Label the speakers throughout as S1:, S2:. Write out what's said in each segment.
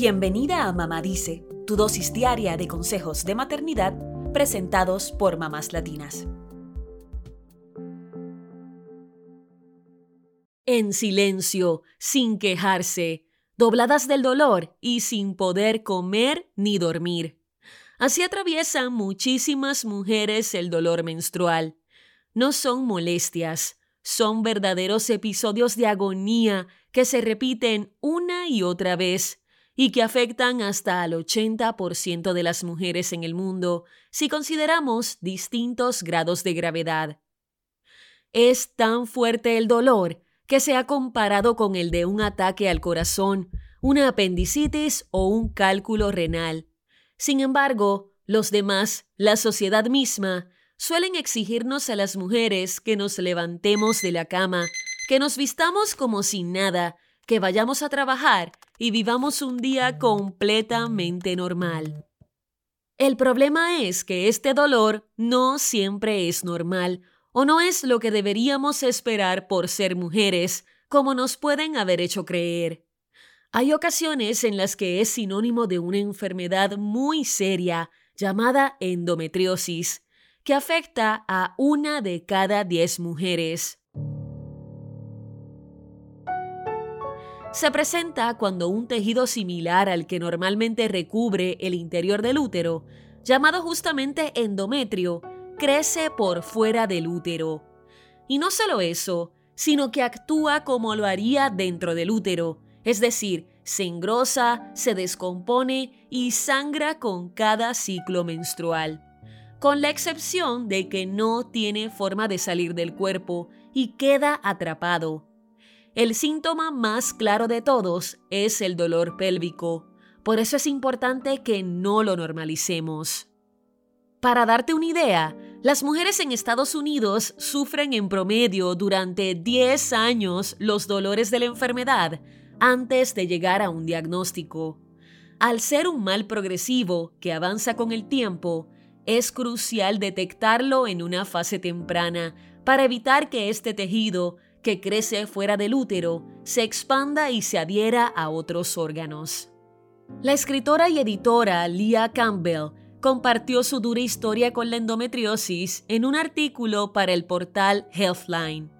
S1: Bienvenida a Mamá Dice, tu dosis diaria de consejos de maternidad presentados por mamás latinas. En silencio, sin quejarse, dobladas del dolor y sin poder comer ni dormir. Así atraviesan muchísimas mujeres el dolor menstrual. No son molestias, son verdaderos episodios de agonía que se repiten una y otra vez y que afectan hasta al 80% de las mujeres en el mundo si consideramos distintos grados de gravedad. Es tan fuerte el dolor que se ha comparado con el de un ataque al corazón, una apendicitis o un cálculo renal. Sin embargo, los demás, la sociedad misma, suelen exigirnos a las mujeres que nos levantemos de la cama, que nos vistamos como sin nada, que vayamos a trabajar y vivamos un día completamente normal. El problema es que este dolor no siempre es normal o no es lo que deberíamos esperar por ser mujeres, como nos pueden haber hecho creer. Hay ocasiones en las que es sinónimo de una enfermedad muy seria llamada endometriosis, que afecta a una de cada diez mujeres. Se presenta cuando un tejido similar al que normalmente recubre el interior del útero, llamado justamente endometrio, crece por fuera del útero. Y no solo eso, sino que actúa como lo haría dentro del útero, es decir, se engrosa, se descompone y sangra con cada ciclo menstrual, con la excepción de que no tiene forma de salir del cuerpo y queda atrapado. El síntoma más claro de todos es el dolor pélvico, por eso es importante que no lo normalicemos. Para darte una idea, las mujeres en Estados Unidos sufren en promedio durante 10 años los dolores de la enfermedad antes de llegar a un diagnóstico. Al ser un mal progresivo que avanza con el tiempo, es crucial detectarlo en una fase temprana para evitar que este tejido, que crece fuera del útero, se expanda y se adhiera a otros órganos. La escritora y editora Leah Campbell compartió su dura historia con la endometriosis en un artículo para el portal Healthline.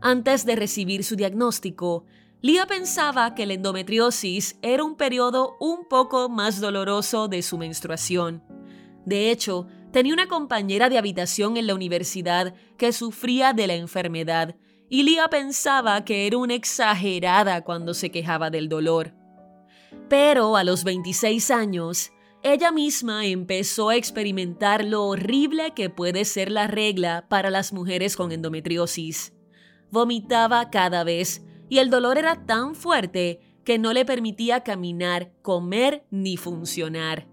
S1: Antes de recibir su diagnóstico, Lía pensaba que la endometriosis era un periodo un poco más doloroso de su menstruación. De hecho, tenía una compañera de habitación en la universidad que sufría de la enfermedad y Lía pensaba que era una exagerada cuando se quejaba del dolor. Pero a los 26 años, ella misma empezó a experimentar lo horrible que puede ser la regla para las mujeres con endometriosis. Vomitaba cada vez y el dolor era tan fuerte que no le permitía caminar, comer ni funcionar.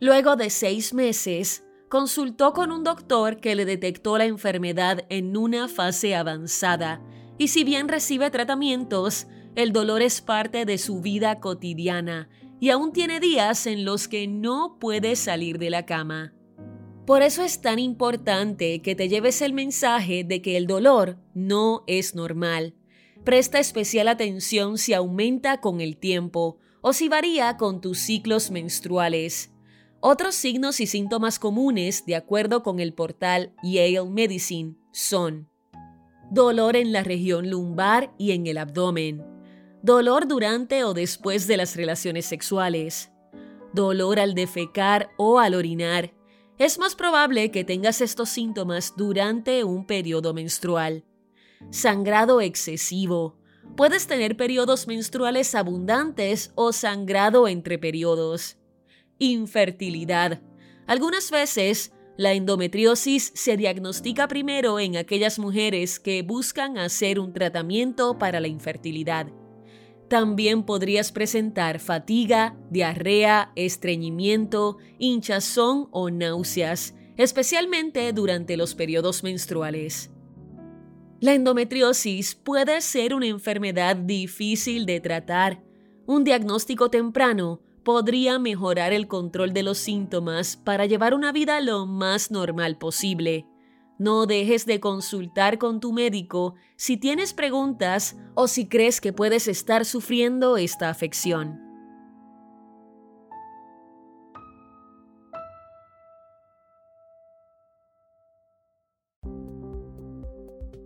S1: Luego de seis meses, consultó con un doctor que le detectó la enfermedad en una fase avanzada y si bien recibe tratamientos, el dolor es parte de su vida cotidiana y aún tiene días en los que no puede salir de la cama. Por eso es tan importante que te lleves el mensaje de que el dolor no es normal Presta especial atención si aumenta con el tiempo o si varía con tus ciclos menstruales. Otros signos y síntomas comunes, de acuerdo con el portal Yale Medicine, son dolor en la región lumbar y en el abdomen, dolor durante o después de las relaciones sexuales, dolor al defecar o al orinar. Es más probable que tengas estos síntomas durante un periodo menstrual sangrado excesivo. Puedes tener periodos menstruales abundantes o sangrado entre periodos. Infertilidad. Algunas veces, la endometriosis se diagnostica primero en aquellas mujeres que buscan hacer un tratamiento para la infertilidad. También podrías presentar fatiga, diarrea, estreñimiento, hinchazón o náuseas, especialmente durante los periodos menstruales. La endometriosis puede ser una enfermedad difícil de tratar. Un diagnóstico temprano podría mejorar el control de los síntomas para llevar una vida lo más normal posible. No dejes de consultar con tu médico si tienes preguntas o si crees que puedes estar sufriendo esta afección.